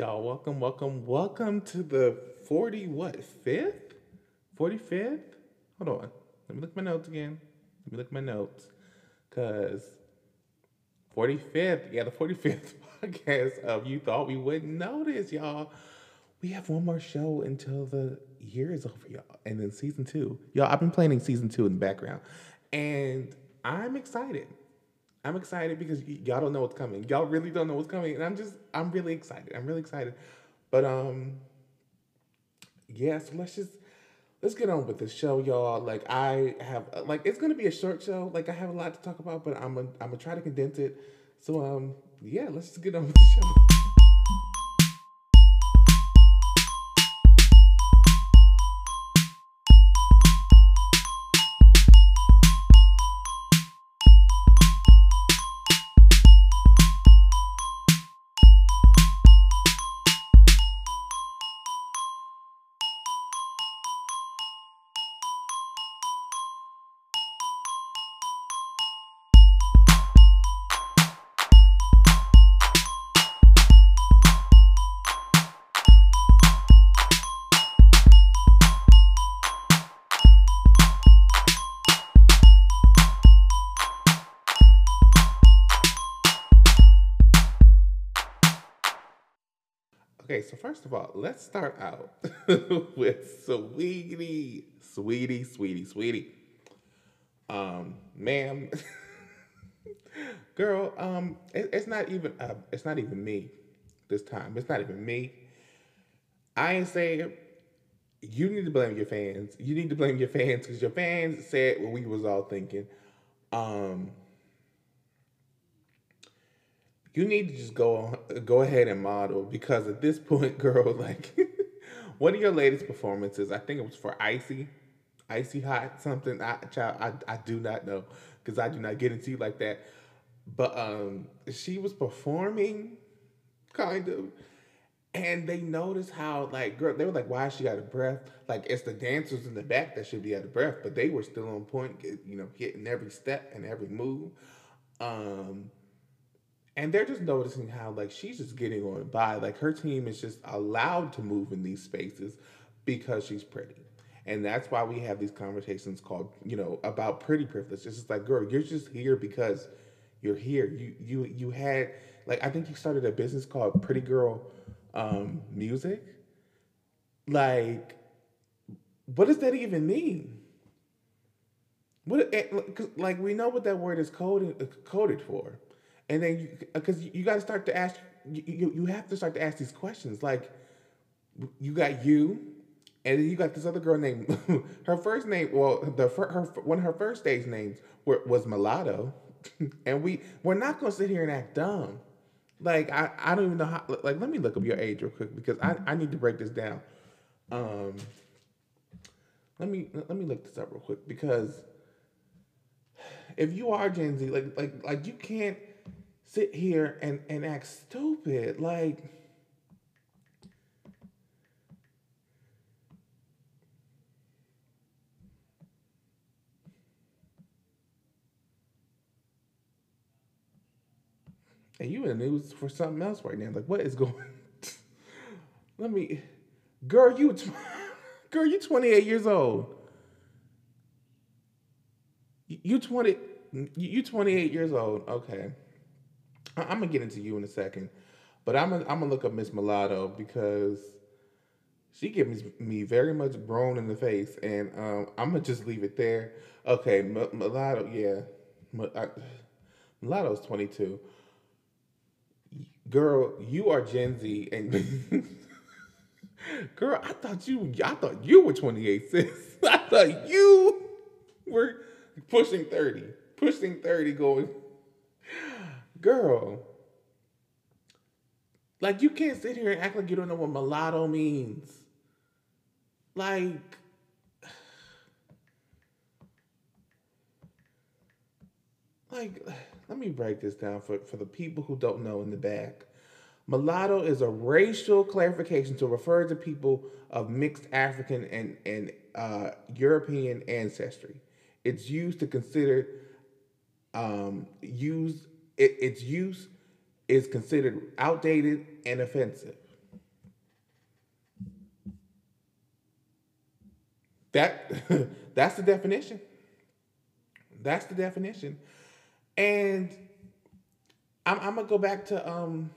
Y'all, welcome, welcome, welcome to the 40 what? Fifth? 45th? Hold on. Let me look at my notes again. Let me look at my notes. Cause 45th, yeah, the 45th podcast of You Thought We Wouldn't Notice, y'all. We have one more show until the year is over, y'all. And then season two. Y'all, I've been planning season two in the background. And I'm excited. I'm excited because y- y'all don't know what's coming. Y'all really don't know what's coming. And I'm just, I'm really excited. I'm really excited. But um, yeah, so let's just let's get on with the show, y'all. Like I have like it's gonna be a short show. Like I have a lot to talk about, but I'm gonna I'm gonna try to condense it. So um yeah, let's just get on with the show. All, let's start out with Saweetie, Saweetie, Saweetie, Saweetie. Um, ma'am, girl, um, it, it's not even uh, it's not even me this time. It's not even me. I ain't saying you need to blame your fans. You need to blame your fans because your fans said what we was all thinking. Um, you need to just go go ahead and model because at this point, girl, like one of your latest performances, I think it was for Icy, Icy Hot something. I child, I, I do not know because I do not get into you like that. But um, she was performing, kind of, and they noticed how like girl, they were like, why is she out of breath? Like it's the dancers in the back that should be out of breath, but they were still on point, you know, hitting every step and every move. Um, and they're just noticing how like she's just getting on by. Like her team is just allowed to move in these spaces because she's pretty. And that's why we have these conversations called you know about pretty privilege. It's just like girl you're just here because you're here. You you you had like i think you started a business called pretty girl um music. Like what does that even mean? What like we know what that word is coded coded for, and then because you, got to start to ask you, you you have to start to ask these questions. Like you got you, and then you got this other girl named her first name. Well, the her one of her first stage names were, was Mulatto, and we we're not gonna sit here and act dumb. Like I I don't even know how. Like let me look up your age real quick because I I need to break this down. Um, let me let me look this up real quick because if you are Gen Z, like like like you can't sit here and and act stupid. Like and you in the news for something else right now. Like what is going? Let me, girl, you, girl, you twenty eight years old. You twenty, you twenty eight years old. Okay, I'm gonna get into you in a second, but I'm gonna, I'm look up Miss Mulatto because she gives me very much grown in the face, and um, I'm gonna just leave it there. Okay, M- Mulatto, yeah, M- I, Mulatto's 22. Girl, you are Gen Z, and girl, I thought you, I thought you were 28, sis. I thought you were pushing 30, pushing 30, going, girl. Like you can't sit here and act like you don't know what mulatto means. Like like let me break this down for, for the people who don't know in the back. Mulatto is a racial clarification to refer to people of mixed African and, and uh, European ancestry. It's used to consider um, use it, its use is considered outdated and offensive. That that's the definition. That's the definition. And I'm, I'm gonna go back to um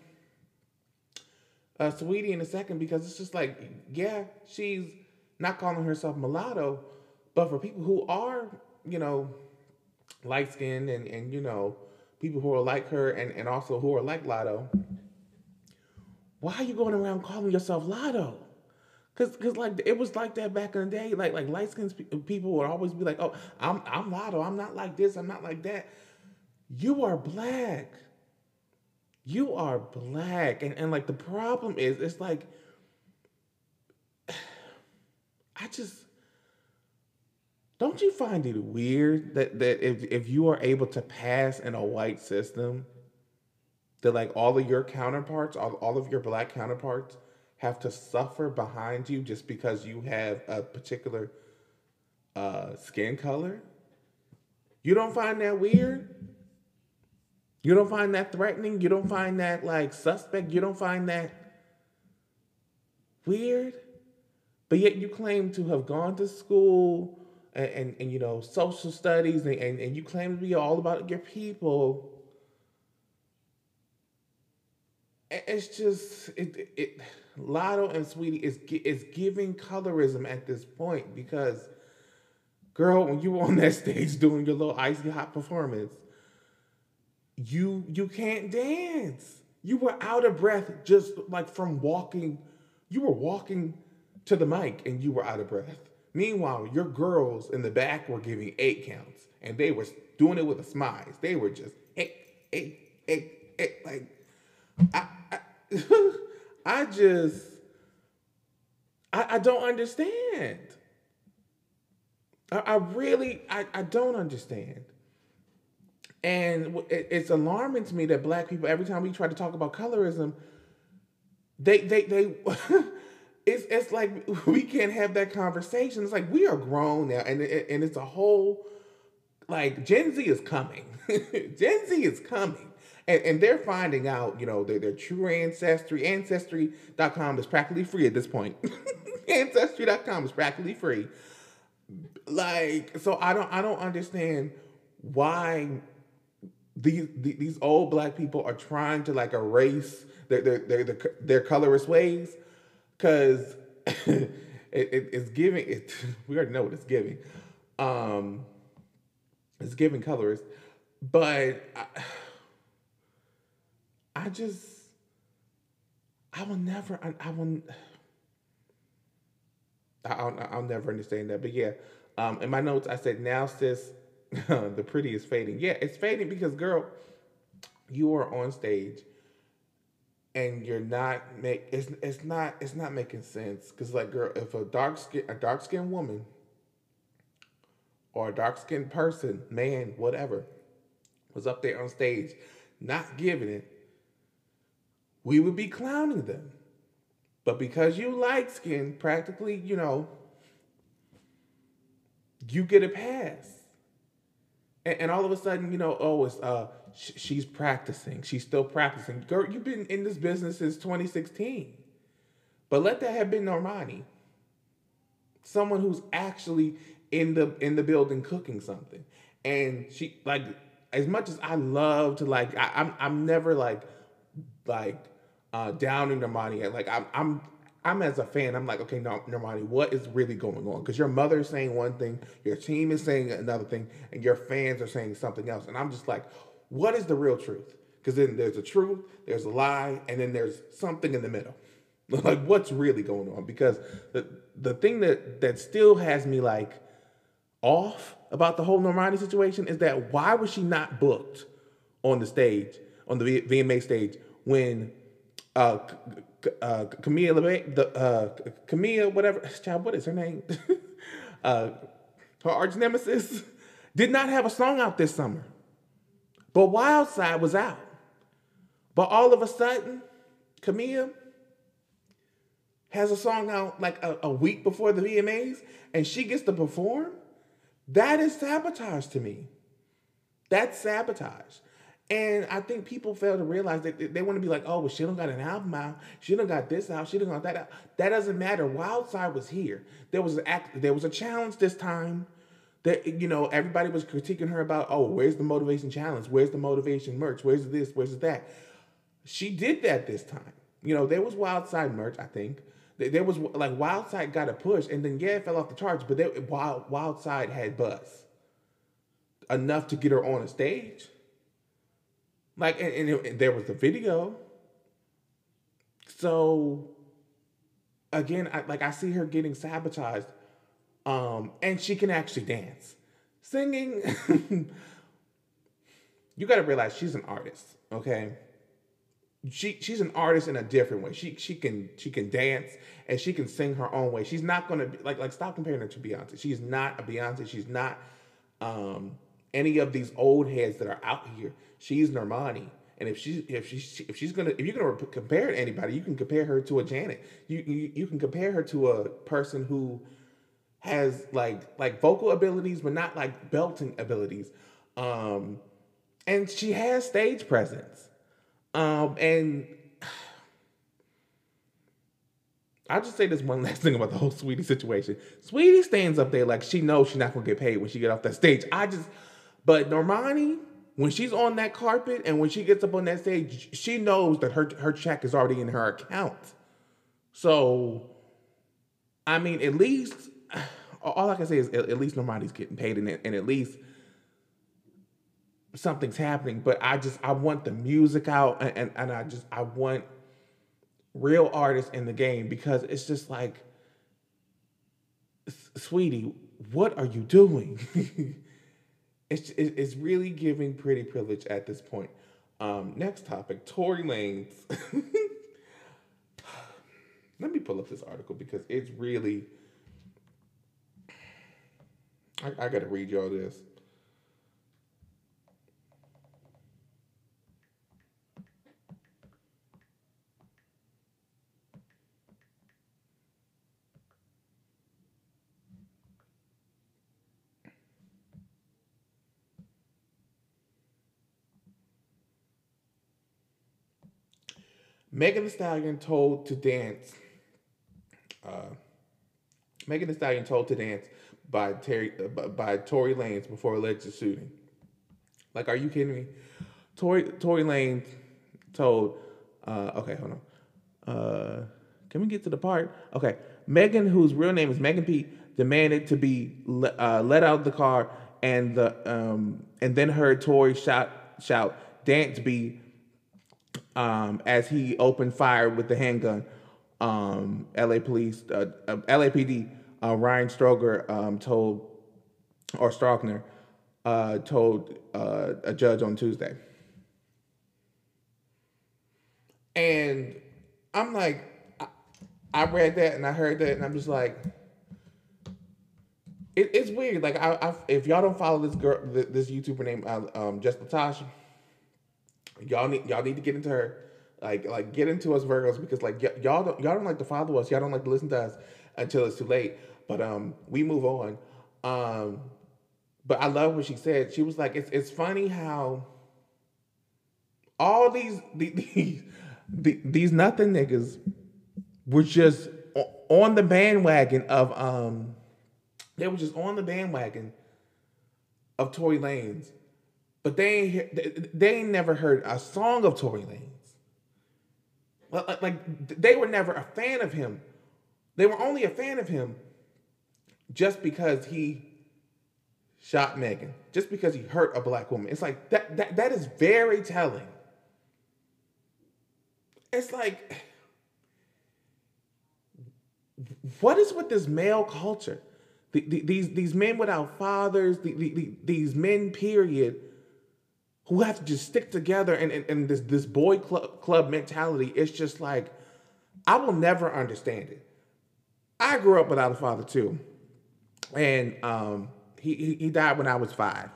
uh Saweetie in a second because it's just like, yeah, she's not calling herself mulatto, but for people who are, you know, light skinned and, and you know, people who are like her and, and also who are like Latto, why are you going around calling yourself Latto? Cause, cause like it was like that back in the day. Like, like light skinned people would always be like, "Oh, I'm, I'm Latto. I'm not like this. I'm not like that." You are black. You are black, and and like the problem is, it's like, I just don't you find it weird that that if if you are able to pass in a white system, that like all of your counterparts, all, all of your black counterparts have to suffer behind you just because you have a particular uh, skin color? You don't find that weird? You don't find that threatening? You don't find that like suspect? You don't find that weird? But yet you claim to have gone to school and, and, and you know, social studies and, and, and you claim to be all about your people. It's just it it Latto and Saweetie is is giving colorism at this point because, girl, when you were on that stage doing your little icy hot performance, you you can't dance. You were out of breath just like from walking. You were walking to the mic and you were out of breath. Meanwhile, your girls in the back were giving eight counts and they were doing it with a smile. They were just eight, eight, eight, eight. Like I, I I just, I, I don't understand. I, I really, I, I don't understand. And it, it's alarming to me that black people, every time we try to talk about colorism, they, they, they, it's, it's like we can't have that conversation. It's like we are grown now, and, and it's a whole, like Gen Z is coming. Gen Z is coming and, and they're finding out, you know, their, their true ancestry. Ancestry.com is practically free at this point. Ancestry.com is practically free. Like, so I don't I don't understand why these these old black people are trying to like erase their their their, their, their colorist ways because it, it, it's giving it we already know what it's giving um it's giving colorist but I, I just, I will never, I, I will, I'll, I'll never understand that. But yeah, um, in my notes, I said, now sis, the pretty is fading. Yeah, it's fading because, girl, you are on stage and you're not make it's it's not it's not making sense because like girl if a dark skin a dark skinned woman or a dark skinned person man whatever was up there on stage not giving it we would be clowning them. But because you light skin, practically, you know, you get a pass. And, and all of a sudden, you know, oh, it's uh, sh- she's practicing. She's still practicing. Girl, you've been in this business since 2016. But let that have been Normani. Someone who's actually in the in the building cooking something. And she like as much as I love to like I, I'm I'm never like like uh, downing Normani. Like I'm, I'm, I'm as a fan. I'm like, okay, no, Normani, what is really going on? Because your mother is saying one thing, your team is saying another thing, and your fans are saying something else. And I'm just like, what is the real truth? Because then there's a truth, there's a lie, and then there's something in the middle. like, what's really going on? Because the the thing that that still has me like off about the whole Normani situation is that why was she not booked on the stage on the VMA stage when uh, uh, Camille LeBay, the uh, Camille, whatever, child, what is her name? uh, her arch nemesis did not have a song out this summer, but Wild Side was out. But all of a sudden, Camille has a song out like a, a week before the VMAs, and she gets to perform. That is sabotage to me. That's sabotage. And I think people fail to realize that they, they want to be like, oh, well, she don't got an album out. She don't got this out. She don't got that out. That doesn't matter. Wildside was here. There was an act. There was a challenge this time. That you know, everybody was critiquing her about, oh, where's the motivation challenge? Where's the motivation merch? Where's this? Where's that? She did that this time. You know, there was wild side merch. I think there was like wild side got a push, and then yeah, it fell off the charts. But there, Wild wild side had buzz enough to get her on a stage. Like, and, and, it, and there was the video. So, again, I, like I see her getting sabotaged, um, and she can actually dance, singing. you got to realize she's an artist, okay? She she's an artist in a different way. She she can she can dance and she can sing her own way. She's not gonna be like like stop comparing her to Beyonce. She's not a Beyonce. She's not um any of these old heads that are out here. She's Normani. And if she's if she's if she's gonna if you're gonna compare to anybody, you can compare her to a Janet. You, you you can compare her to a person who has like like vocal abilities, but not like belting abilities. Um, and she has stage presence. Um, and I'll just say this one last thing about the whole Saweetie situation. Saweetie stands up there like she knows she's not gonna get paid when she get off that stage. I just but Normani, when she's on that carpet and when she gets up on that stage, she knows that her her check is already in her account. So, I mean, at least all I can say is at least nobody's getting paid, and, and at least something's happening. But I just I want the music out, and, and, and I just I want real artists in the game because it's just like, sweetie, what are you doing? it's it's really giving pretty privilege at this point. Um, next topic, Tory Lanez. Let me pull up this article because it's really. I, I got to read y'all this. Megan Thee Stallion told to dance. Uh, Megan Thee Stallion told to dance by Terry uh, by Tory Lanez before alleged shooting. Like, are you kidding me? Tory Tory Lanez told. Uh, okay, hold on. Uh, can we get to the part? Okay, Megan, whose real name is Megan P, demanded to be le- uh, let out of the car, and the um, and then heard Tory shout shout dance be um, as he opened fire with the handgun. Um, LA police, uh, uh, LAPD, uh, Ryan Stroger um, told, or Strogner, uh, told uh, a judge on Tuesday. And I'm like, I, I, read that and I heard that, and I'm just like, it, it's weird. Like, I, I, if y'all don't follow this girl, this YouTuber named uh, um, Just Latasha, y'all need y'all need to get into her. Like like get into us Virgos because like y- y'all don't y'all don't like to follow us. Y'all don't like to listen to us until it's too late. But um we move on. Um but I love what she said. She was like, it's it's funny how all these these, these nothing niggas were just on the bandwagon of um they were just on the bandwagon of Tory Lanez but they ain't they ain't never heard a song of Tory Lanez. Like they were never a fan of him. They were only a fan of him just because he shot Megan, just because he hurt a black woman. It's like that that that is very telling. It's like what is with this male culture? The, the, these these men without fathers, the, these men period who have to just stick together and, and, and this this boy club, club mentality it's just like i will never understand it i grew up without a father too and um, he, he died when i was five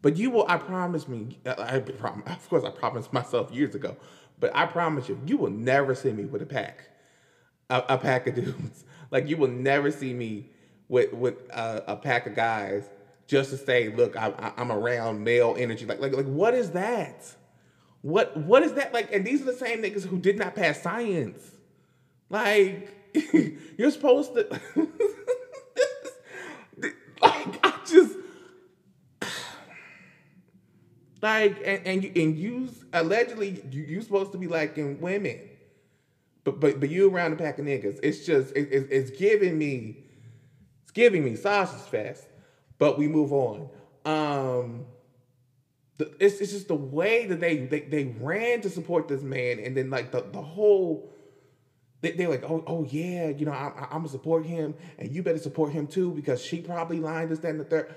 but you will i promise me i promise of course i promised myself years ago but i promise you you will never see me with a pack a, a pack of dudes like you will never see me with with a, a pack of guys just to say, look, I, am around male energy. Like, like, like, what is that? What, what is that? Like, and these are the same niggas who did not pass science. Like, you're supposed to. like, I just. Like, and, and you, and you allegedly, you, you supposed to be liking women. But, but, but you around a pack of niggas. It's just, it, it, it's giving me, it's giving me sausage fest. But we move on. Um, the, it's, it's just the way that they, they they ran to support this man, and then like the the whole they, they're like, oh, oh yeah, you know, I, am gonna support him, and you better support him too because she probably lied this, that, and the third.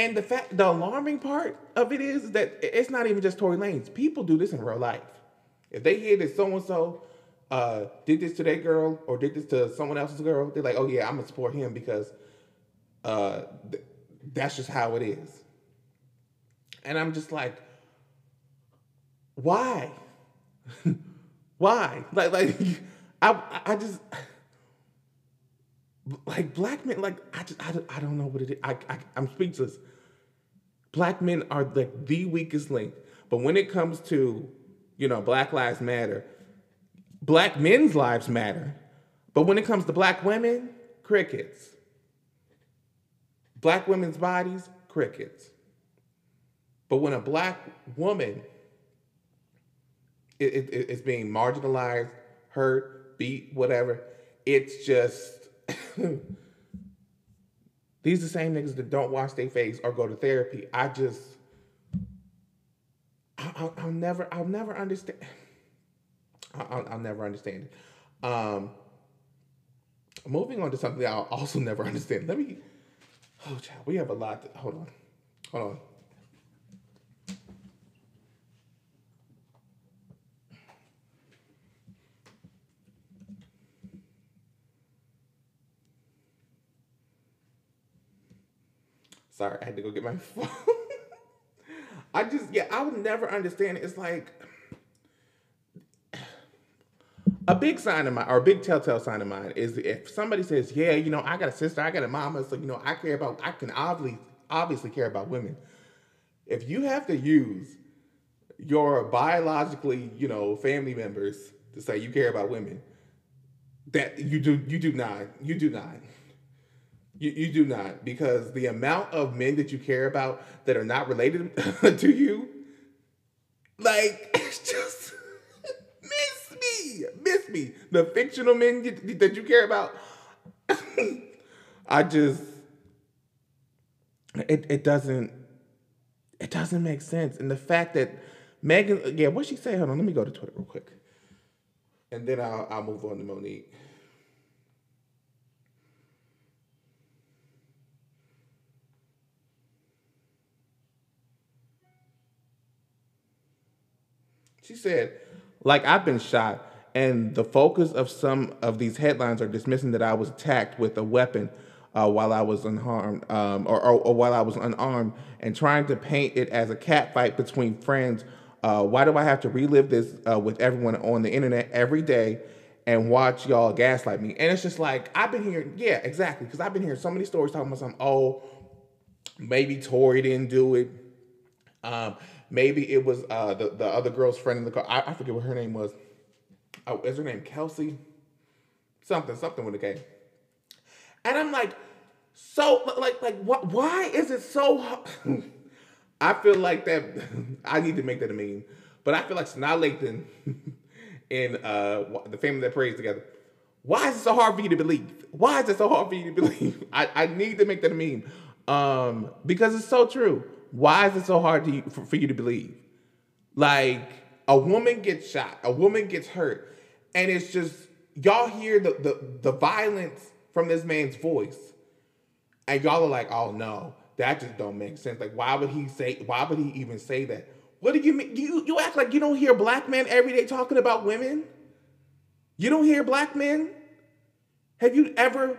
And the fact, the alarming part of it is that it's not even just Tory Lanez. People do this in real life. If they hear that so and so did this to their girl or did this to someone else's girl, they're like, oh yeah, I'm gonna support him because uh, th- that's just how it is. And I'm just like, why? why? Like, like, I, I just, like, black men, like, I just, I, I don't know what it is. I, I, I'm speechless. Black men are like the weakest link. But when it comes to, you know, Black Lives Matter, black men's lives matter. But when it comes to black women, crickets. Black women's bodies, crickets. But when a black woman is being marginalized, hurt, beat, whatever, it's just these the same niggas that don't wash their face or go to therapy. I just I, will never I'll never understand. I'll, I'll never understand it. Um, moving on to something I'll also never understand. Let me Oh, child, we have a lot. To, hold on, hold on. Sorry, I had to go get my phone. I just, yeah, I would never understand. It's like a big sign of mine, or a big telltale sign of mine, is if somebody says, "Yeah, you know, I got a sister, I got a mama, so you know, I care about, I can obviously, obviously care about women." If you have to use your biologically, you know, family members to say you care about women, that you do, you do not, you do not. You, you do not, because the amount of men that you care about that are not related to you, like, it's just miss me. Miss me. The fictional men you, that you care about. I just it it doesn't it doesn't make sense. And the fact that Megan, yeah, what she say? Hold on, let me go to Twitter real quick, and then I'll I'll move on to Monique. She said, like I've been shot and the focus of some of these headlines are dismissing that I was attacked with a weapon uh, while I was unharmed um, or, or, or, while I was unarmed and trying to paint it as a cat fight between friends. Uh, why do I have to relive this uh, with everyone on the internet every day and watch y'all gaslight me? And it's just like, I've been hearing, yeah, exactly, because I've been hearing so many stories talking about something, oh, maybe Tory didn't do it. Um, maybe it was uh, the, the other girl's friend in the car. I, I forget what her name was oh, is her name Kelsey? Something, something with a K. And I'm like, so like like what why is it so? I feel like that I need to make that a meme. But I feel like Sanaa Lathan and uh, the family that preys together. Why is it so hard for you to believe? Why is it so hard for you to believe? I, I need to make that a meme. Um, because it's so true. Why is it so hard for, for you to believe? Like, a woman gets shot, a woman gets hurt, and it's just y'all hear the the, the violence from this man's voice, and y'all are like, oh no, that just don't make sense. Like, why would he say? Why would he even say that? What do you mean? You you act like you don't hear black men every day talking about women. You don't hear black men. Have you ever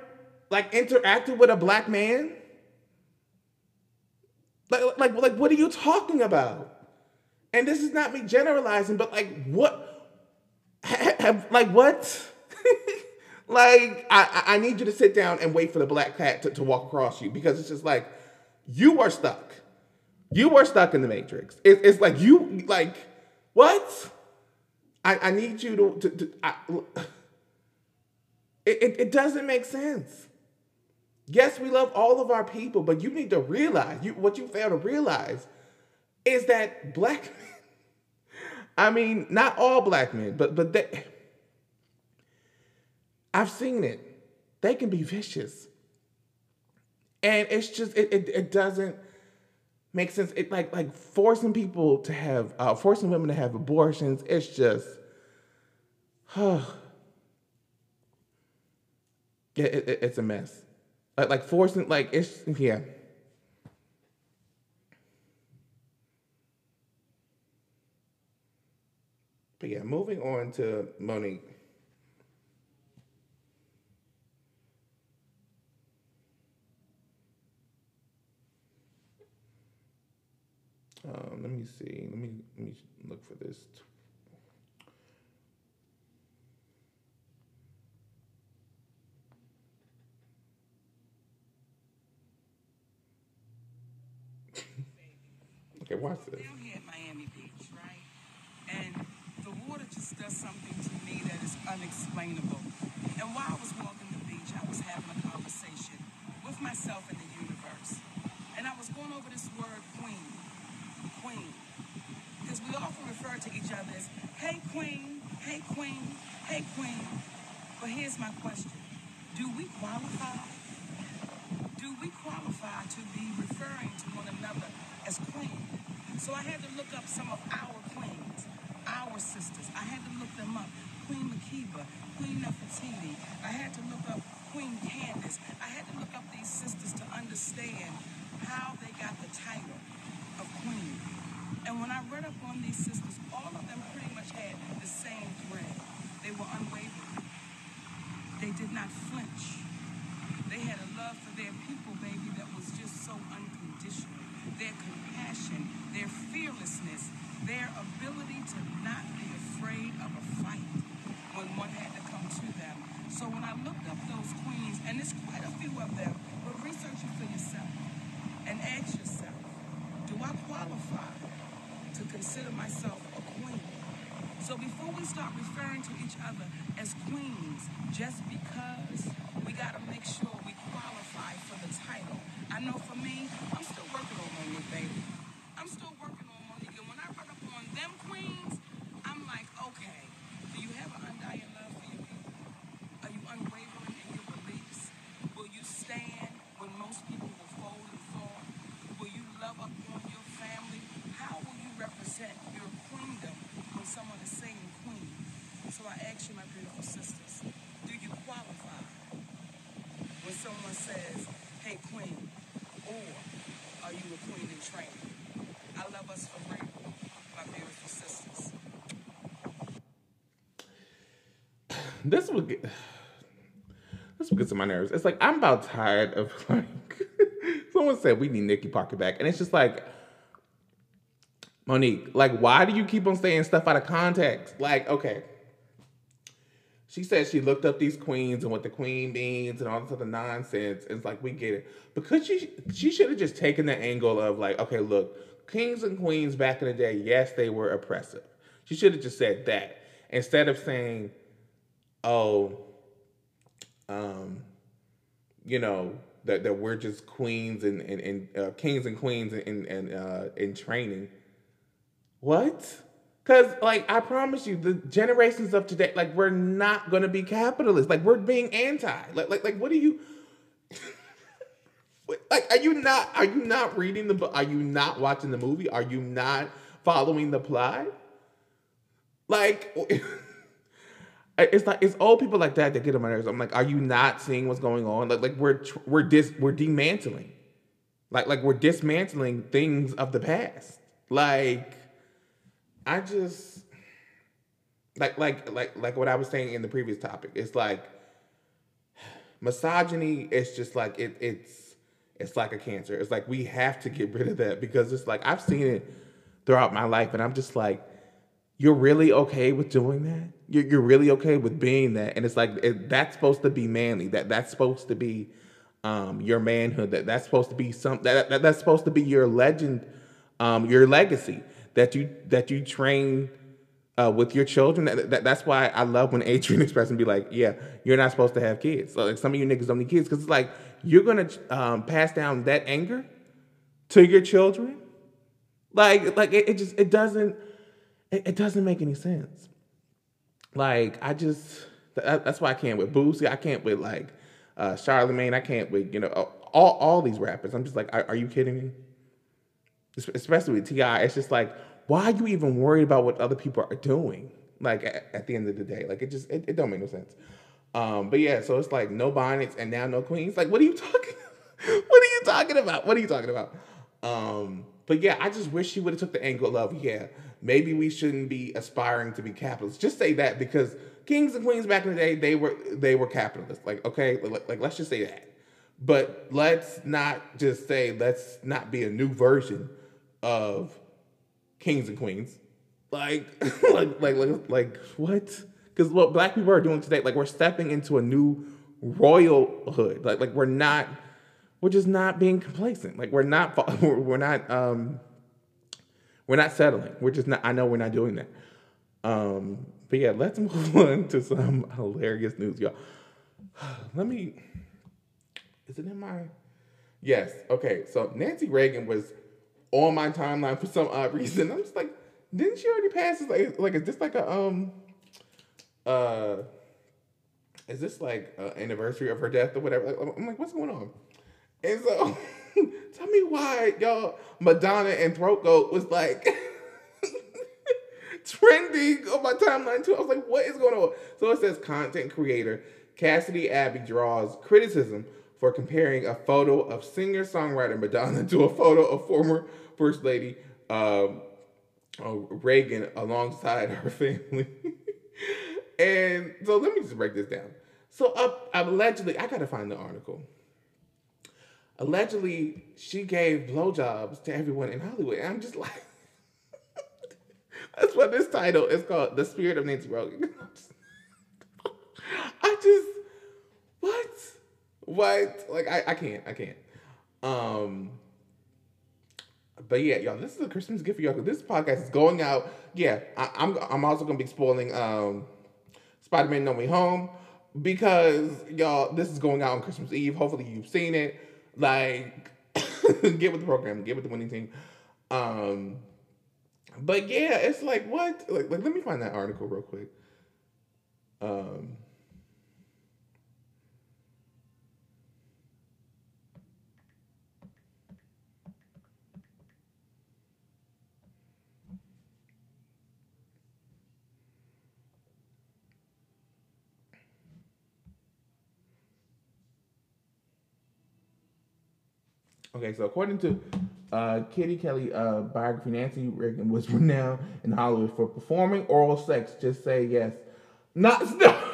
like interacted with a black man? Like like like what are you talking about? and this is not me generalizing, but like what, like what? like I, I need you to sit down and wait for the black cat to, to walk across you because it's just like you are stuck. You are stuck in the matrix. It, it's like you like what? I, I need you to. to, to I, it, it doesn't make sense. Yes, we love all of our people, but you need to realize you what you fail to realize is that black men, I mean, not all black men, but but they I've seen it. They can be vicious. And it's just it it, it doesn't make sense. It like like forcing people to have uh, forcing women to have abortions. It's just, oh, it, it, it's a mess. Like like forcing like it's yeah. But yeah, moving on to Monique. Um, let me see. Let me let me look for this. Okay, watch this. Down here at Miami Beach, right? And the water just does something to me that is unexplainable. And while I was walking the beach, I was having a conversation with myself and the universe. And I was going over this word queen. Queen. Because we often refer to each other as, hey queen, hey queen, hey queen. But here's my question. Do we qualify? Do we qualify to be referring to one another as queen? So I had to look up some of our queens, our sisters. I had to look them up. Queen Makeda, Queen Nefertiti. I had to look up Queen Candace. I had to look up these sisters to understand how they got the title of queen. And when I read up on these sisters, all of them pretty much had the same thread. They were unwavering. They did not flinch. They had a love for their people, baby, that was just so unconditional. Their compassion, their fearlessness, their ability to not be afraid of a fight when one had to come to them. So when I looked up those queens, and there's quite a few of them, but research it for yourself and ask yourself, do I qualify to consider myself a queen? So before we start referring to each other as queens, just because we got to make sure we qualify for the title. I know for me, I'm still working on Monique, baby. I'm still working on Monique. And when I run up on them queens, I'm like, okay, do you have an undying love for your people? Are you unwavering in your beliefs? Will you stand when most people will fold and fall? Will you love up on your family? How will you represent your queendom when someone is saying queen? So I ask you, my beautiful sisters, do you qualify when someone says, hey, queen, or are you a queen in training? I love us for real, my beautiful sisters. This would get this would get to my nerves. It's like I'm about tired of like someone said we need Nikki Parker back, and it's just like Monique, like why do you keep on saying stuff out of context? Like, okay. She said she looked up these queens and what the queen means and all this other nonsense. It's like we get it. but could she she should have just taken the angle of like, okay, look, kings and queens back in the day, yes, they were oppressive. She should have just said that. Instead of saying, oh, um, you know, that, that we're just queens and, and, and uh, kings and queens in, in, uh, in training. What? Because, like, I promise you, the generations of today, like, we're not going to be capitalists. Like, we're being anti. Like, like, like, what are you? like, are you not? Are you not reading the book? Are you not watching the movie? Are you not following the plot? Like, it's like it's old people like that that get on my nerves. I'm like, are you not seeing what's going on? Like, like we're we're dis we're demantling, like like we're dismantling things of the past. Like, I just like like like like what I was saying in the previous topic. It's like misogyny. It's just like it it's it's like a cancer. It's like we have to get rid of that because it's like I've seen it throughout my life, and I'm just like, you're really okay with doing that? You're, you're really okay with being that? And it's like it, that's supposed to be manly. That that's supposed to be um, your manhood. That that's supposed to be some that, that that's supposed to be your legend, um, your legacy that you that you train uh, with your children. That, that, that's why I love when Adrian Express and be like, yeah, you're not supposed to have kids. So like some of you niggas don't need kids because it's like you're gonna um, pass down that anger to your children. Like like it, it just it doesn't it, it doesn't make any sense. Like I just that, that's why I can't with Boosie. I can't with like uh, Charlemagne. I can't with you know all all these rappers. I'm just like, are, are you kidding me? Especially with T.I., it's just like, why are you even worried about what other people are doing? Like at, at the end of the day, like it just it, it don't make no sense. Um, but yeah, so it's like no bonnets and now no queens. Like, what are you talking? what are you talking about? What are you talking about? Um, but yeah, I just wish she would have took the angle of yeah, maybe we shouldn't be aspiring to be capitalists. Just say that because kings and queens back in the day they were they were capitalists. Like okay, like, let's just say that. But let's not just say let's not be a new version of kings and queens. Like like like like, like what? Because what black people are doing today, like we're stepping into a new royalhood. Like like we're not we're just not being complacent. Like we're not we're not um we're not settling. We're just not I know we're not doing that. Um but yeah, let's move on to some hilarious news, y'all. Let me. Is it in my? Yes. Okay. So Nancy Reagan was on my timeline for some odd reason. I'm just like, didn't she already pass? Like, like is this like a um, uh, is this like an anniversary of her death or whatever? I'm like, what's going on? And so, tell me why y'all Madonna and Throat Goat was like. trending on my timeline too. I was like, what is going on? So it says content creator Cassidy Abbey draws criticism for comparing a photo of singer songwriter Madonna to a photo of former First Lady um, uh, Reagan alongside her family. and so let me just break this down. So uh, allegedly, I gotta find the article. Allegedly, she gave blowjobs to everyone in Hollywood. And I'm just like, that's what this title is called. The Spirit of Nancy Reagan. I just what? What? Like I, I can't. I can't. Um but yeah, y'all, this is a Christmas gift for y'all. This podcast is going out. Yeah, I, am I'm, I'm also gonna be spoiling um Spider-Man No Way Home because y'all, this is going out on Christmas Eve. Hopefully you've seen it. Like, get with the program, get with the winning team. Um, but yeah, it's like what? Like, like let me find that article real quick. Um Okay, so according to uh, Kitty Kelley uh, biography, Nancy Reagan was renowned in Hollywood for performing oral sex. Just say yes. Not stop.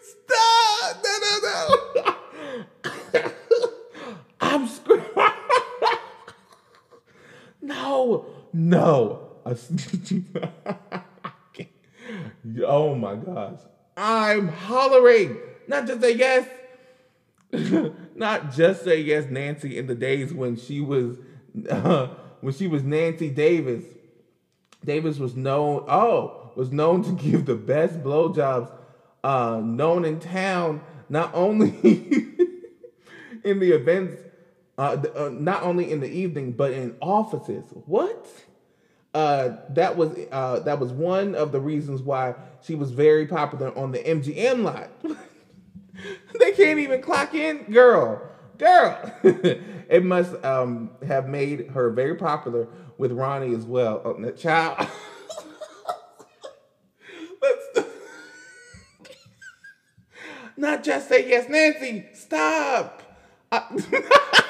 stop! No, no, no. I'm screaming. no, no. oh my gosh. I'm Not just say yes. Not just say yes, Nancy, in the days when she was uh, when she was Nancy Davis. Davis was known, oh, was known to give the best blowjobs uh, known in town, not only in the events, uh, uh, not only in the evening, but in offices. What? Uh, that was uh, that was one of the reasons why she was very popular on the MGM lot. they can't even clock in, girl, girl. it must um, have made her very popular with Ronnie as well. Oh, child. Not just say yes, Nancy. Stop. I-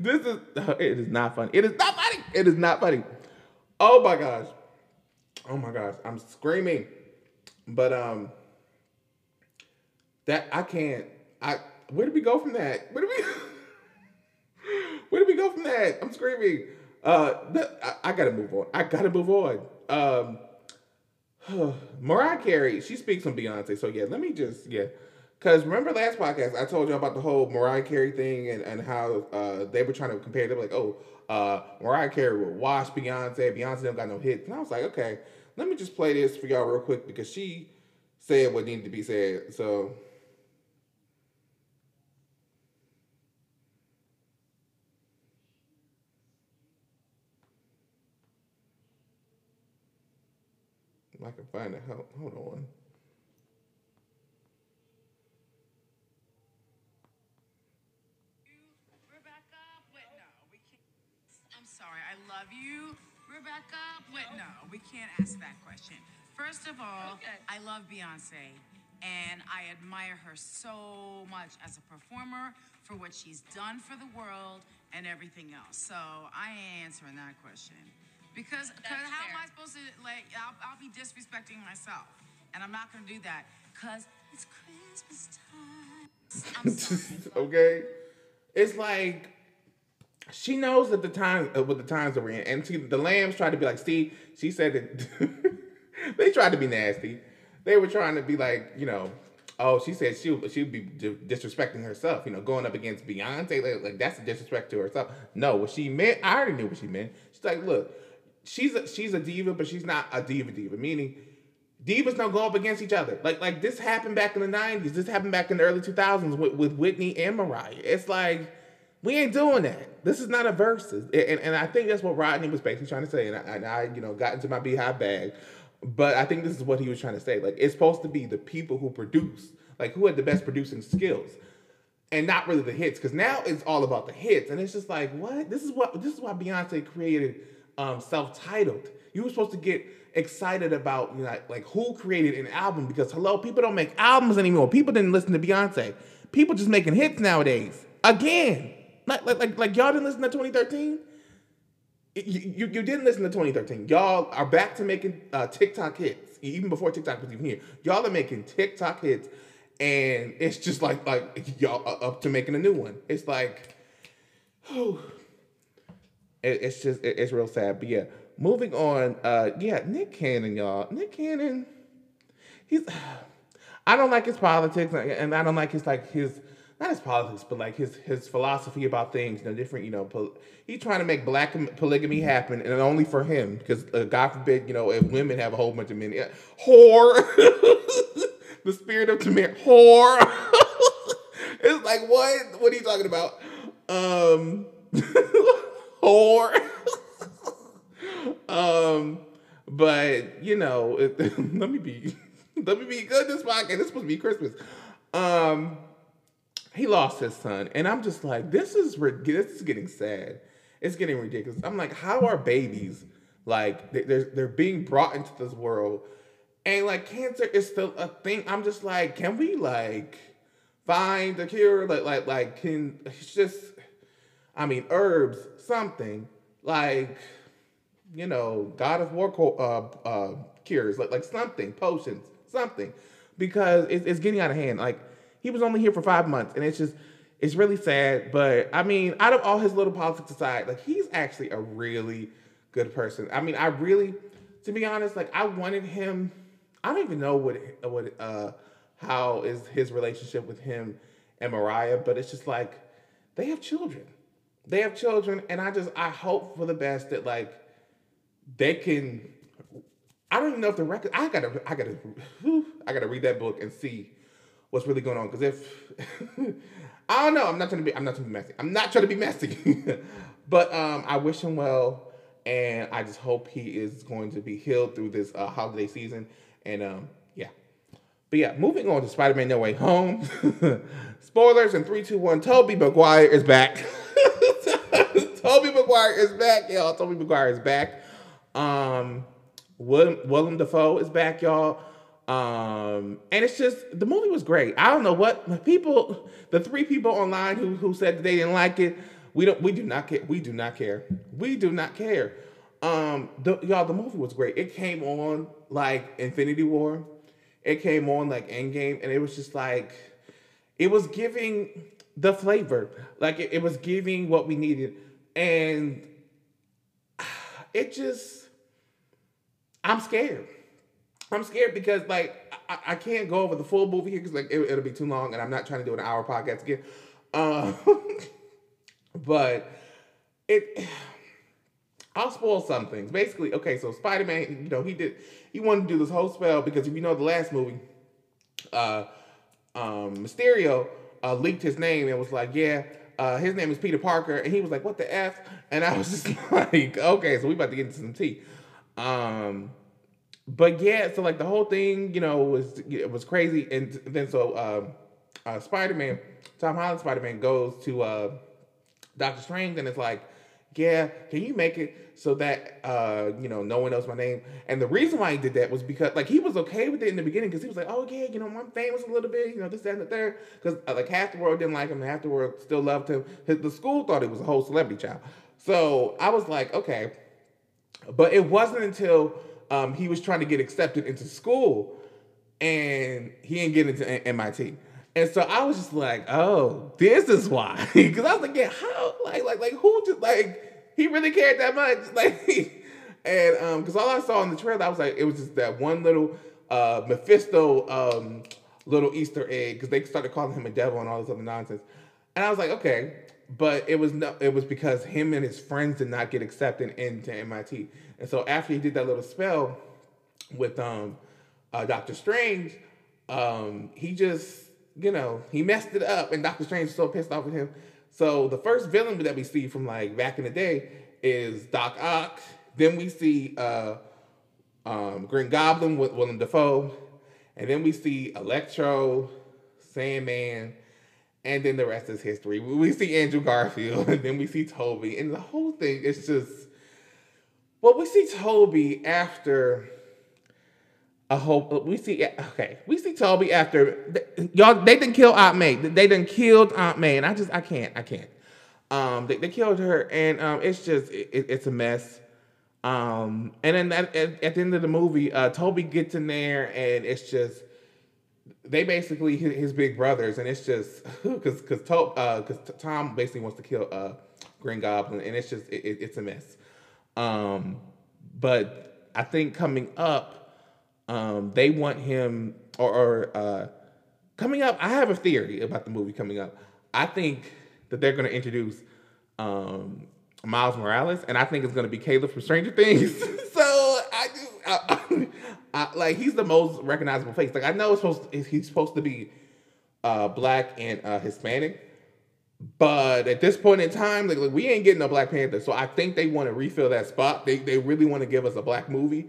this is it is not funny. It is not funny. It is not funny. Oh my gosh. Oh my gosh. I'm screaming. But um that I can't I where did we go from that? Where did we Where did we go from that? I'm screaming. Uh I, I, gotta move on. I gotta move on. Um Mariah Carey, she speaks on Beyonce. So yeah, let me just yeah. Cause remember last podcast I told you about the whole Mariah Carey thing and, and how uh, they were trying to compare. Were like, oh, uh, Mariah Carey will wash Beyonce. Beyonce don't got no hits. And I was like, okay, let me just play this for y'all real quick because she said what needed to be said. So I can find it. Hold, hold on. Rebecca? Wait, no, we can't. I'm sorry, I love you, Rebecca. Wait, no, we can't ask that question. First of all, I love Beyonce, and I admire her so much as a performer for what she's done for the world and everything else. So I ain't answering that question because how am I supposed to like? I'll, I'll be disrespecting myself, and I'm not gonna do that because it's Christmas time. I'm sorry. okay, it's like she knows that the times uh, the times that we're in, and see, the lambs tried to be like, Steve. She said that they tried to be nasty. They were trying to be like, you know, oh, she said she she would be disrespecting herself. You know, going up against Beyonce, like, like that's a disrespect to herself. No, what she meant, I already knew what she meant. She's like, look, she's a, she's a diva, but she's not a diva diva. Meaning, divas don't go up against each other. Like like this happened back in the '90s. This happened back in the early 2000s with, with Whitney and Mariah. It's like we ain't doing that. This is not a versus, and, and I think that's what Rodney was basically trying to say. And I, and I, you know, got into my Beyhive bag, but I think this is what he was trying to say. Like it's supposed to be the people who produce, like who had the best producing skills, and not really the hits. Because now it's all about the hits, and it's just like what? This is what this is why Beyonce created um, self-titled. You were supposed to get excited about you know, like, like who created an album because hello, people don't make albums anymore. People didn't listen to Beyonce. People just making hits nowadays. Again, like like like, like y'all didn't listen to 2013. You, you, you didn't listen to 2013. Y'all are back to making uh, TikTok hits, even before TikTok was even here. Y'all are making TikTok hits, and it's just like like y'all up to making a new one. It's like, oh, it, it's just it, it's real sad. But yeah, moving on. Uh, yeah, Nick Cannon, y'all. Nick Cannon, he's. I don't like his politics, and I don't like his like his not his politics, but like his his philosophy about things. You know, different. You know, he's trying to make black polygamy happen, and only for him, because uh, God forbid, you know, if women have a whole bunch of men, yeah, whore. the spirit of Tamir, whore. it's like what? What are you talking about? Um, whore. um, but you know, it, let me be, let me be good. This podcast. This supposed to be Christmas. Um, he lost his son, and I'm just like, this is this is getting sad. It's getting ridiculous. I'm like, how are babies like they're they're being brought into this world, and like cancer is still a thing. I'm just like, can we like find a cure? Like like like can it's just, I mean, herbs, something like, you know, God of War uh, uh, cures, like like something, potions, something, because it's, it's getting out of hand. Like he was only here for five months, and it's just it's really sad. But I mean, out of all his little politics aside, like he's actually a really good person. I mean, I really, to be honest, like I wanted him. I don't even know what what uh how is his relationship with him and Mariah, but it's just like they have children. They have children, and I just I hope for the best that like they can. I don't even know if the record. I gotta I gotta I gotta read that book and see what's really going on. Because if I don't know, I'm not trying to be I'm not trying to be messy. I'm not trying to be messy. but um, I wish him well, and I just hope he is going to be healed through this uh, holiday season. And um, yeah. But yeah, moving on to Spider-Man No Way Home. Spoilers in three, two, one. Tobey Maguire is back. Tobey Maguire is back, y'all. Tobey Maguire is back. Um, Willem, Willem Dafoe is back, y'all. Um, and it's just the movie was great. I don't know what people, the three people online who who said they didn't like it. We don't. We do not care. We do not care. We do not care. Um, the, y'all, the movie was great. It came on like Infinity War. It came on like Endgame, and it was just like, it was giving the flavor. Like it, it was giving what we needed, and it just, I'm scared. I'm scared because like I, I can't go over the full movie here because like it, will be too long, and I'm not trying to do an hour podcast again. Uh, but it. I'll spoil some things. Basically, okay, so Spider Man, you know, he did he wanted to do this whole spell because if you know the last movie, uh, um, Mysterio uh, leaked his name and was like, yeah, uh, his name is Peter Parker, and he was like, what the f? And I was just like, okay, so we about to get into some tea. Um, but yeah, so like the whole thing, you know, was it was crazy, and then so um, uh, Spider Man, Tom Holland Spider Man goes to uh, Doctor Strange, and it's like, yeah, can you make it so that uh, you know no one knows my name? And the reason why he did that was because like he was okay with it in the beginning because he was like, oh yeah, you know, I'm famous a little bit, you know, this, that, and the third. Because uh, like half the world didn't like him, half the world still loved him. The school thought he was a whole celebrity child. So I was like, okay, but it wasn't until um, he was trying to get accepted into school, and he didn't get into MIT. And so I was just like, oh, this is why. Because I was like, yeah, how? Like, like, like, who just like he really cared that much? Like, and um, because all I saw in the trailer, I was like, it was just that one little uh Mephisto um little Easter egg because they started calling him a devil and all this other nonsense. And I was like, okay, but it was no, it was because him and his friends did not get accepted into MIT. And so after he did that little spell with um, uh, Doctor Strange, um, he just you know he messed it up, and Doctor Strange is so pissed off with him. So the first villain that we see from like back in the day is Doc Ock. Then we see uh, um, Green Goblin with Willem Dafoe, and then we see Electro, Sandman, and then the rest is history. We see Andrew Garfield, and then we see Tobey, and the whole thing is just well, we see Tobey after a whole. We see okay. We see Tobey after y'all. They didn't kill Aunt May. They didn't killed Aunt May, and I just I can't. I can't. Um, they, they killed her, and um, it's just it, it's a mess. Um, and then at, at, at, the end of the movie, uh, Tobey gets in there, and it's just they basically his, his big brothers, and it's just because because uh, Tom basically wants to kill uh, Green Goblin, and it's just it, it's a mess. Um, but I think coming up, um, they want him or, or uh, coming up. I have a theory about the movie coming up. I think that they're going to introduce um, Miles Morales, and I think it's going to be Caleb from Stranger Things. so I do, I, I, like he's the most recognizable face. Like I know it's supposed to, he's supposed to be uh, black and uh, Hispanic, but at this point in time, like, like, we ain't getting a Black Panther. So I think they want to refill that spot. They they really want to give us a black movie.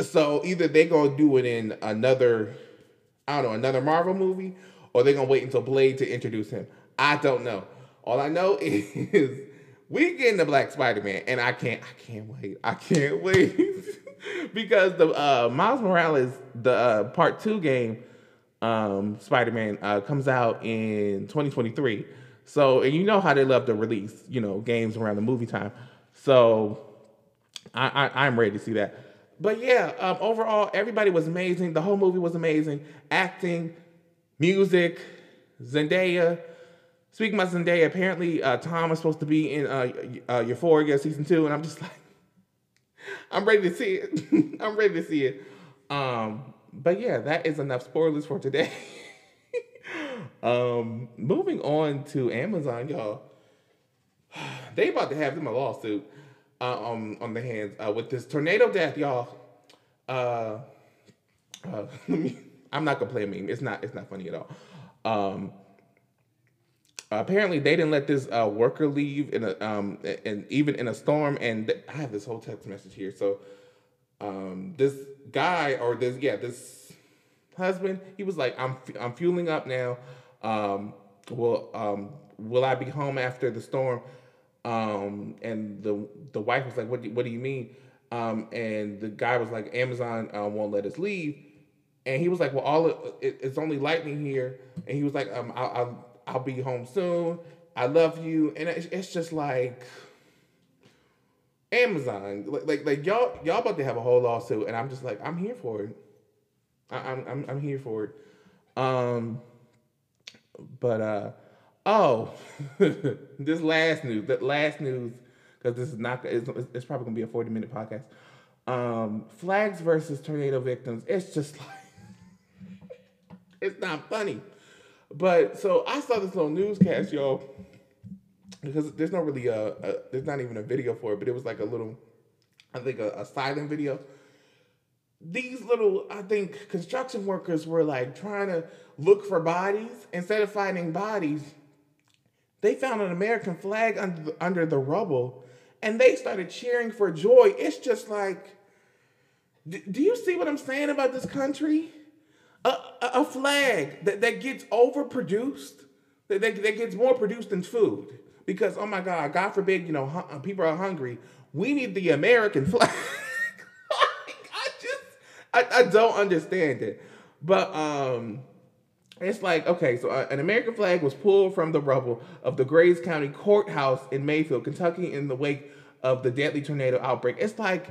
So either they gonna do it in another, I don't know, another Marvel movie, or they gonna wait until Blade to introduce him. I don't know. All I know is we getting the Black Spider Man, and I can't I can't wait. I can't wait because the uh, Miles Morales the uh, part two game um, Spider Man uh, comes out in 2023. So, and you know how they love to release, you know, games around the movie time. So, I, I am ready to see that. But yeah, um, overall, everybody was amazing. The whole movie was amazing. Acting, music, Zendaya. Speaking about Zendaya, apparently uh, Tom is supposed to be in uh, uh, Euphoria season two, and I'm just like, I'm ready to see it. I'm ready to see it. Um, but yeah, that is enough spoilers for today. Um, moving on to Amazon, y'all. They about to have them a lawsuit uh, um, on the hands uh, with this tornado death, y'all. Uh, uh, I'm not gonna play a meme. It's not. It's not funny at all. Um, apparently, they didn't let this uh, worker leave in a um, and even in a storm. And th- I have this whole text message here. So, um, this guy or this yeah this husband, he was like, I'm I'm fueling up now. Um, will um, will I be home after the storm? Um, and the the wife was like, what do, what do you mean? Um, and the guy was like, Amazon uh, won't let us leave. And he was like, well, all it, it's only lightning here. And he was like, um, I'll, I'll, I'll be home soon. I love you. And it's, it's just like Amazon, like, like, like y'all, y'all about to have a whole lawsuit, and I'm just like, I'm here for it. I, I'm, I'm, I'm here for it. Um, but uh, oh, this last news, that last news, because this is not, it's, it's probably gonna be a forty minute podcast. Um, flags versus tornado victims. It's just like it's not funny. But so I saw this little newscast, y'all, because there's not really a, a there's not even a video for it, but it was like a little, I think a, a silent video. These little, I think, construction workers were like trying to look for bodies instead of finding bodies. They found an American flag under the, under the rubble, and they started cheering for joy. It's just like, do you see what I'm saying about this country? a, a, flag that, that gets overproduced, that, that, that gets more produced than food. Because, oh my God, God forbid, you know, people are hungry. We need the American flag. I I, don't understand it. But, um, it's like, okay, so uh, an American flag was pulled from the rubble of the Graves County Courthouse in Mayfield, Kentucky, in the wake of the deadly tornado outbreak. It's like,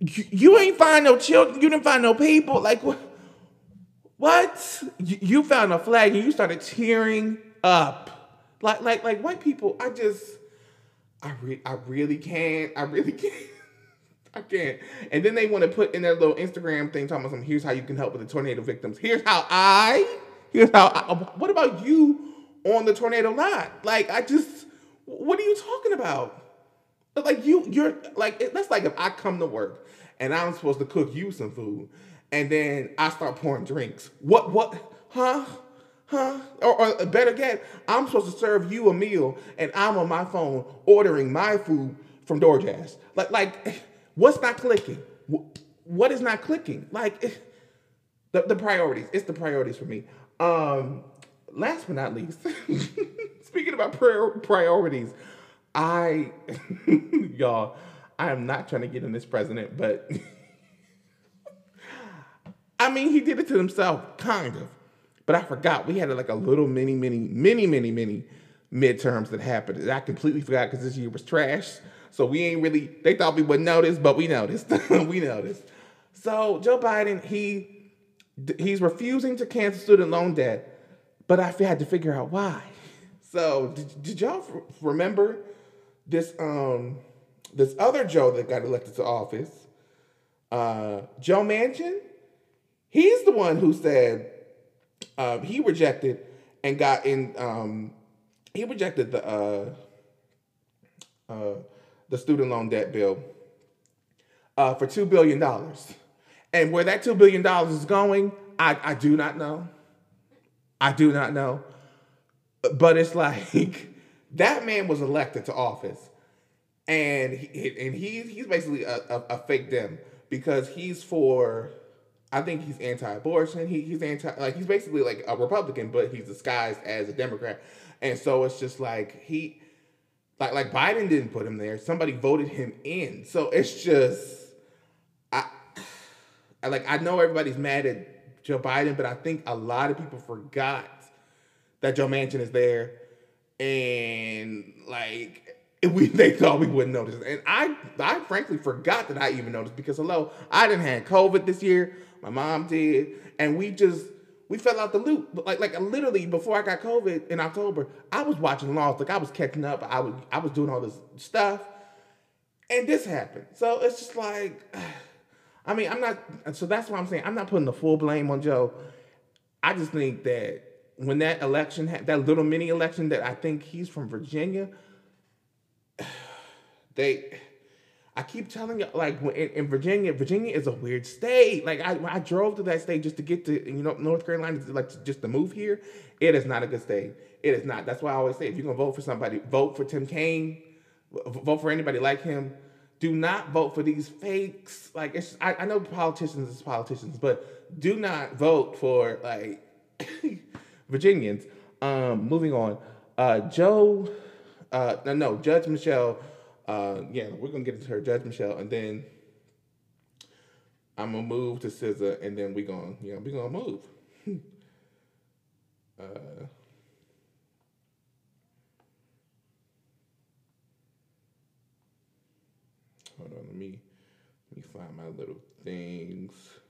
you, you ain't find no children. You didn't find no people. Like what? What? You, you found a flag and you started tearing up. Like like like white people. I just I re- I really can't. I really can't. I can't. And then they want to put in their little Instagram thing talking about some. Here's how you can help with the tornado victims. Here's how I. Here's how. I, what about you on the tornado lot? Like I just. What are you talking about? Like you, you're like that's like if I come to work and I'm supposed to cook you some food, and then I start pouring drinks. What? What? Huh? Huh? Or, or better yet, I'm supposed to serve you a meal, and I'm on my phone ordering my food from DoorDash. Like, like, what's not clicking? What is not clicking? Like, the the priorities. It's the priorities for me. Um, last but not least, speaking about priorities, I, y'all, I am not trying to get in this president, but I mean, he did it to himself, kind of. But I forgot we had like a little mini, mini, mini, mini, mini midterms that happened. I completely forgot because this year was trash. So we ain't really. They thought we wouldn't notice, but we noticed. we noticed. So Joe Biden, he he's refusing to cancel student loan debt, but I had to figure out why. So did, did y'all remember this um this other Joe that got elected to office, uh, Joe Manchin, he's the one who said uh, he rejected and got in. Um, he rejected the uh, uh, the student loan debt bill uh, for two billion dollars, and where that two billion dollars is going, I, I do not know. I do not know, but it's like that man was elected to office and he, and he's he's basically a, a, a, fake dem because he's for I think he's anti-abortion. He, he's anti like he's basically like a Republican, but he's disguised as a Democrat, and so it's just like he like like Biden didn't put him there. Somebody voted him in, so it's just I, I like I know everybody's mad at Joe Biden, but I think a lot of people forgot that Joe Manchin is there, and like we they thought we wouldn't notice. And I I frankly forgot that I even noticed because hello, I didn't have COVID this year. My mom did, and we just we fell out the loop. Like like literally before I got COVID in October, I was watching Lost. Like I was catching up. I was I was doing all this stuff, and this happened. So it's just like, I mean, I'm not. So that's why I'm saying I'm not putting the full blame on Joe. I just think that when that election, that little mini election that I think he's from Virginia they I keep telling you, like in, in, Virginia, Virginia is a weird state. Like I, I drove to that state just to get to you know North Carolina, like just to move here. It is not a good state. It is not. That's why I always say, if you're gonna vote for somebody, vote for Tim Kaine. Vote for anybody like him. Do not vote for these fakes. Like it's, I, I know politicians is politicians, but do not vote for like Virginians. Um, moving on. Uh, Joe uh, no, no, Judge Michelle. Uh, yeah, we're gonna get into her, judgment show, and then I'm gonna move to SZA, and then we gonna, yeah, we gonna move. uh, hold on, let me let me find my little things.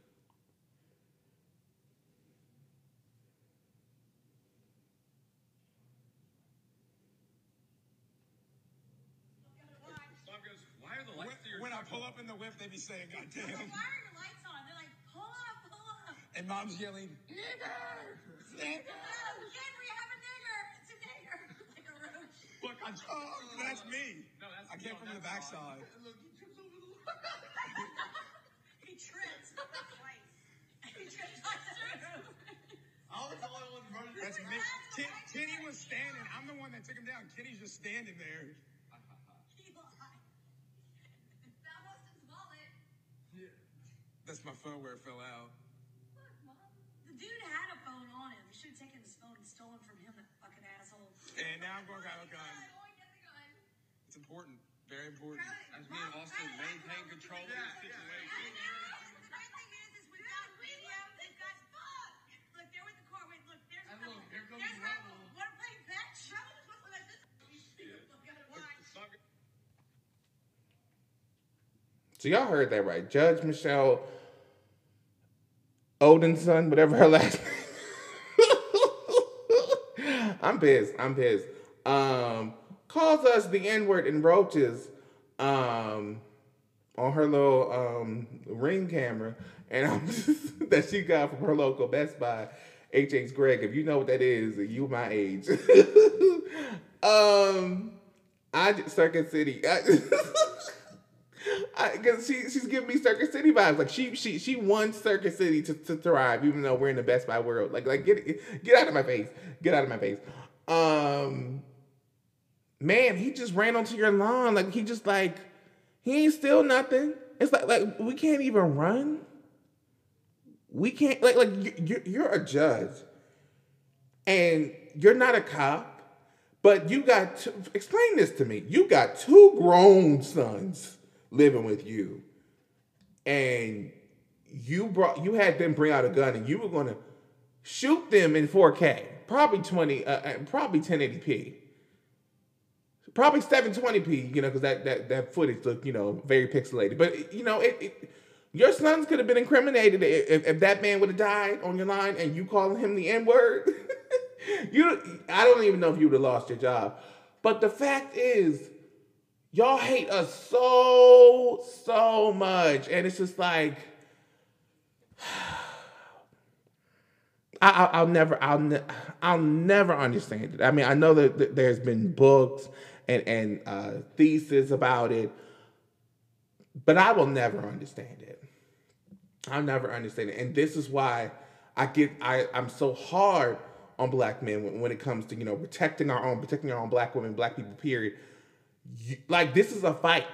I pull up in the whip, they be saying, God Why are your lights on? They're like, pull up, pull up. And mom's yelling, nigger, nigger. No, Henry, oh, have a nigger. It's a nigger. Like a roach. Look, I'm, oh, that's me. No, that's I came no, from the that's backside. He tripped twice. He tripped twice. I was the only one running. That's me. Ki- Kitty was standing. I'm the one that took him down. Kitty's just standing there. He lied. That was his wallet. That's my phone where it fell out. Look, Mom. The dude had a phone on him. You should have taken his phone and stolen from him, that fucking asshole. And now I'm going to go gun. Oh, get the gun. It's important. Very important. As me and Austin maintain control of the I situation. know. The great thing is, is we've got video. We've got fuck. Look, they're with the car. Wait, look. There's And Rebel. look, here comes There's Rebel. Want to play fetch? Rebel just wants to let. Look at it. Watch. So y'all heard that right. Judge Michelle Odinson, whatever her last name. I'm pissed. I'm pissed. Um, calls us the N-word and roaches um, on her little um, ring camera, and I'm that she got from her local Best Buy. hhgregg, if you know what that is, you my age. um, I Circuit City. I, Because she, she's giving me Circuit City vibes. Like she she she wants Circuit City to, to thrive, even though we're in the Best Buy world. Like like get get out of my face. Get out of my face. Um, man, he just ran onto your lawn. Like he just like he ain't still nothing. It's like like we can't even run. We can't like like you- you, you're a judge, and you're not a cop, but you got two, explain this to me. You got two grown sons living with you, and you brought you had them bring out a gun, and you were gonna shoot them in 4K, probably 20, uh, uh, probably 1080p. Probably 720p, you know, because that, that that footage looked, you know, very pixelated. But you know, it, it your sons could have been incriminated if, if that man would have died on your line and you calling him the N word. you, I don't even know if you would have lost your job. But the fact is, y'all hate us so so much, and it's just like. I, I, I'll never, I'll, ne- I'll never understand it. I mean, I know that, that there's been books and and uh, theses about it, but I will never understand it. I'll never understand it, and this is why I get, I, I'm so hard on black men when, when it comes to you know protecting our own, protecting our own black women, black people. Period. You- like this is a fight.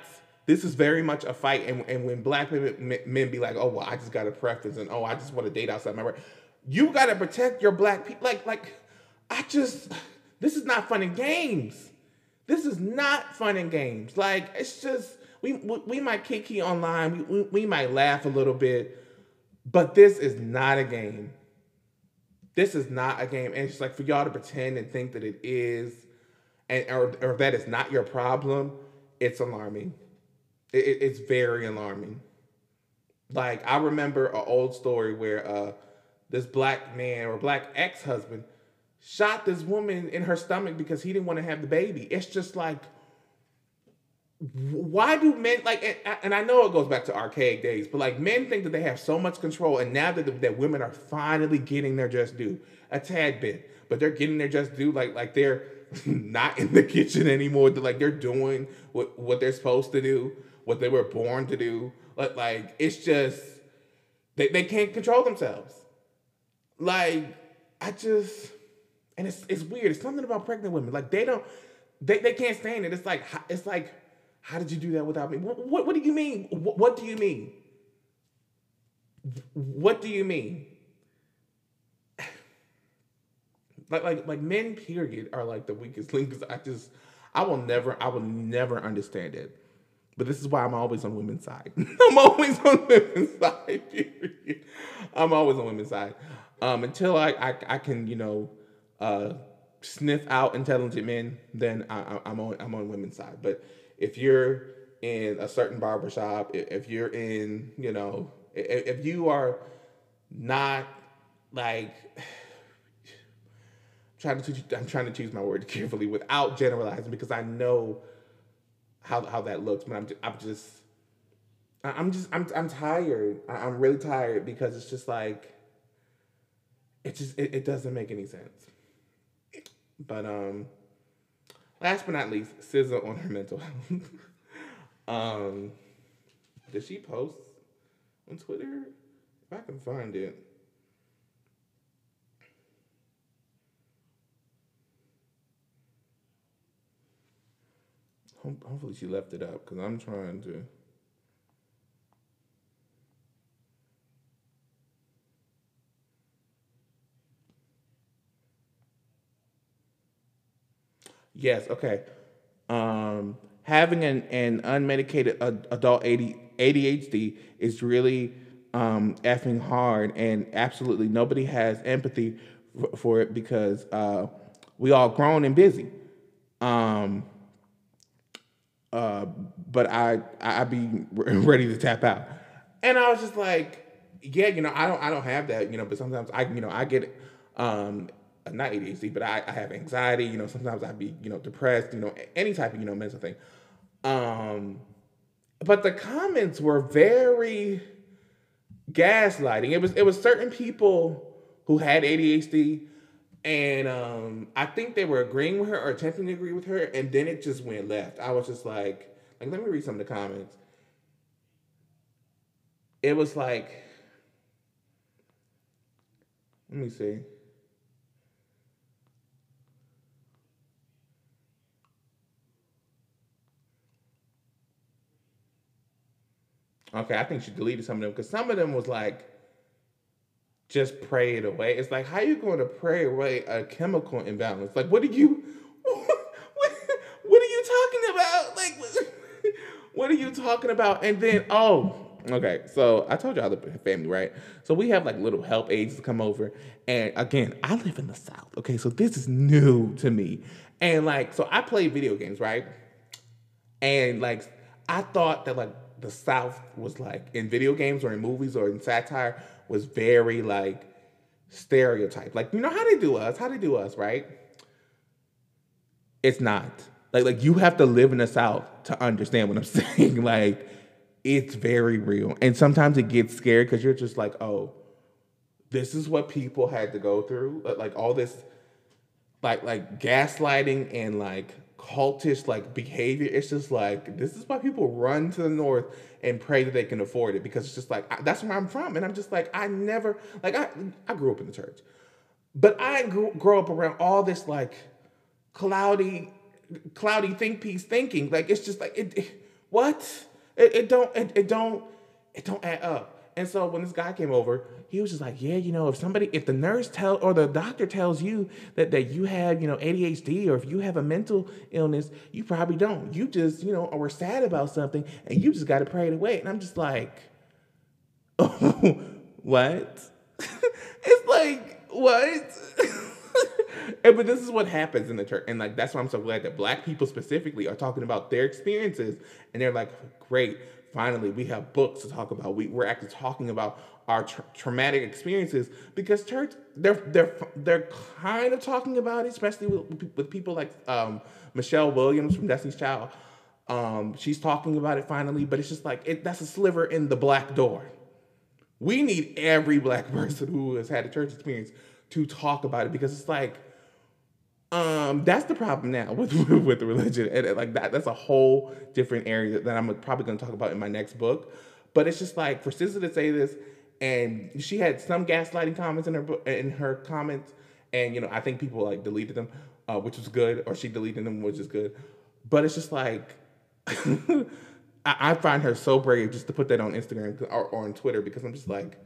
This is very much a fight, and, and when black men, men be like, "Oh well, I just got a preference," and "Oh, I just want to date outside my race," you got to protect your black people. Like, like, I just, this is not fun and games. This is not fun and games. Like, it's just we we, we might kiki online, we, we we might laugh a little bit, but this is not a game. This is not a game, and it's just like for y'all to pretend and think that it is, and or, or that it's not your problem. It's alarming. It, it- it's very alarming. Like I remember an old story where uh, this black man or black ex husband shot this woman in her stomach because he didn't want to have the baby. It's just like, why do men like? And, and I know it goes back to archaic days, but like men think that they have so much control, and now that that women are finally getting their just due, a tad bit, but they're getting their just due. Like like they're not in the kitchen anymore. They're, like they're doing what what they're supposed to do, what they were born to do. Like like it's just they they can't control themselves. Like I just and it's it's weird. It's something about pregnant women. Like they don't they, they can't stand it. It's like it's like how did you do that without me? What what, what do you mean? What, what do you mean? What do you mean? Like like like men period are like the weakest link because I just I will never I will never understand it. But this is why I'm always on women's side. I'm always on women's side. Period. I'm always on women's side um, until I, I I can you know uh, sniff out intelligent men. Then I, I'm on I'm on women's side. But if you're in a certain barbershop, if you're in you know if you are not like trying to I'm trying to choose my word carefully without generalizing because I know how how that looks, but I'm just, I'm just I'm just I'm I'm tired. I'm really tired because it's just like it just it, it doesn't make any sense. But um last but not least, SZA on her mental health. um did she post on Twitter? If I can find it. Hopefully she left it up because I'm trying to. Yes, okay. Um, having an, an unmedicated ad- adult ADHD is really um, effing hard, and absolutely nobody has empathy for it because uh, we all grown and busy. Um, uh, but I I be ready to tap out, and I was just like, yeah, you know, I don't I don't have that, you know, but sometimes I you know I get um not ADHD, but I, I have anxiety, you know, sometimes I'd be you know depressed, you know, any type of you know mental thing. Um, but the comments were very gaslighting. It was it was certain people who had ADHD, and um, I think they were agreeing with her or attempting to agree with her, and then it just went left. I was just like, like let me read some of the comments. It was like, let me see. Okay, I think she deleted some of them because some of them was like, just pray it away. It's like, how are you going to pray away a chemical imbalance? Like, what are you, what, what are you talking about? Like, what are you talking about? And then, oh, okay. So I told y'all the family, right? So we have like little help aides to come over. And again, I live in the South. Okay, so this is new to me. And like, so I play video games, right? And like, I thought that like the South was like in video games or in movies or in satire was very like stereotyped. Like, you know how they do us, how they do us, right? It's not. Like, like you have to live in the South to understand what I'm saying. like, it's very real. And sometimes it gets scary because you're just like, oh, this is what people had to go through. Like all this like like gaslighting and like cultish like behavior. It's just like this is why people run to the north and pray that they can afford it because it's just like I, that's where I'm from, and I'm just like I never like I I grew up in the church, but I grew grow up around all this like cloudy cloudy think piece thinking. Like it's just like it, it what it, it don't it, it don't it don't add up. And so when this guy came over, he was just like, yeah, you know, if somebody, if the nurse tell or the doctor tells you that that you have, you know, ADHD or if you have a mental illness, you probably don't. You just, you know, we're sad about something and you just got to pray it away. And I'm just like, oh, what? it's like what? and, but this is what happens in the church, and like that's why I'm so glad that Black people specifically are talking about their experiences, and they're like, great finally we have books to talk about. We, we're actually talking about our tra- traumatic experiences because church they're they're they're kind of talking about it especially with, with people like um, michelle williams from destiny's child. Um, she's talking about it finally but it's just like it, that's a sliver in the black door. We need every black person who has had a church experience to talk about it because it's like um, that's the problem now with with religion, and, like that. That's a whole different area that I'm probably going to talk about in my next book. But it's just like for SZA to say this, and she had some gaslighting comments in her in her comments, and you know I think people like deleted them, uh, which was good, or she deleted them, which is good. But it's just like I, I find her so brave just to put that on Instagram or, or on Twitter because I'm just like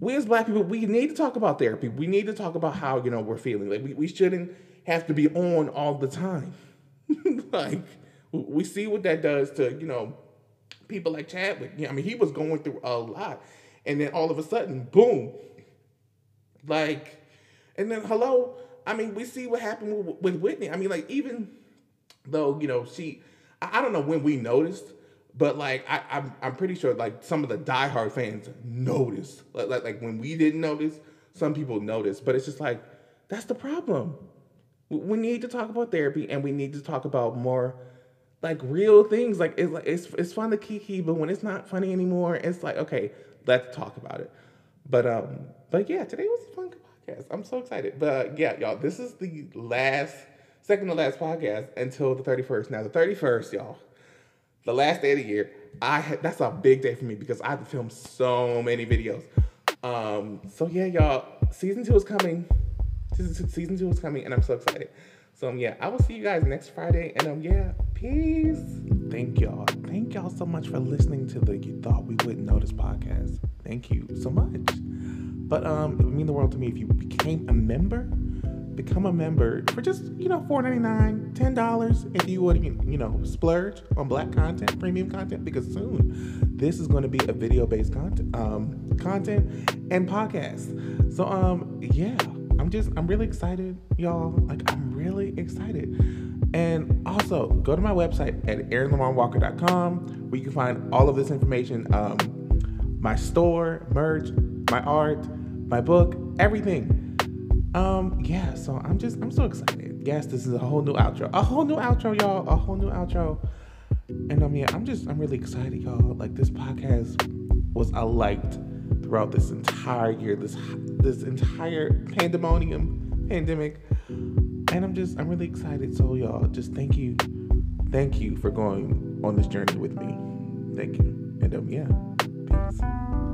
we as black people, we need to talk about therapy. We need to talk about how, you know, we're feeling. Like we, we shouldn't have to be on all the time. like we see what that does to, you know, people like Chadwick. I mean, he was going through a lot. And then all of a sudden, boom. Like, and then hello. I mean, we see what happened with, with Whitney. I mean, like, even though, you know, she I, I don't know when we noticed, but like I, I'm, I'm pretty sure like some of the diehard fans noticed. Like, like like when we didn't notice, some people noticed. But it's just like that's the problem. We- need to talk about therapy, and we need to talk about more like real things. Like it's like it's it's fun to kiki, but when it's not funny anymore, it's like okay, let's talk about it. But um, but yeah, today was a fun podcast. I'm so excited. But yeah, y'all, this is the last, second to last podcast until the 31st. Now the 31st, y'all, the last day of the year. I had, that's a big day for me because I have to film so many videos. Um, so yeah, y'all, season two is coming. Season, two is coming, and I'm so excited. So um, yeah, I will see you guys next Friday, and um, yeah, peace. Thank y'all. Thank y'all so much for listening to the You Thought We Wouldn't Notice podcast. Thank you so much. But um, it would mean the world to me if you became a member. Become a member for just you know four ninety nine, ten dollars if you would you know splurge on black content, premium content because soon this is going to be a video based content, um, content and podcast. So um, yeah, I'm just I'm really excited, y'all. Like I'm really excited. And also go to my website at aaronlamarwalker.com where you can find all of this information. Um, my store, merch, my art, my book, everything. Um, yeah, so I'm just I'm so excited. Yes, this is a whole new outro. A whole new outro, y'all. A whole new outro. And I um, yeah, I'm just I'm really excited, y'all. Like this podcast was a light throughout this entire year, this this entire pandemonium pandemic. And I'm just I'm really excited. So y'all, just thank you. Thank you for going on this journey with me. Thank you. And um yeah. Peace.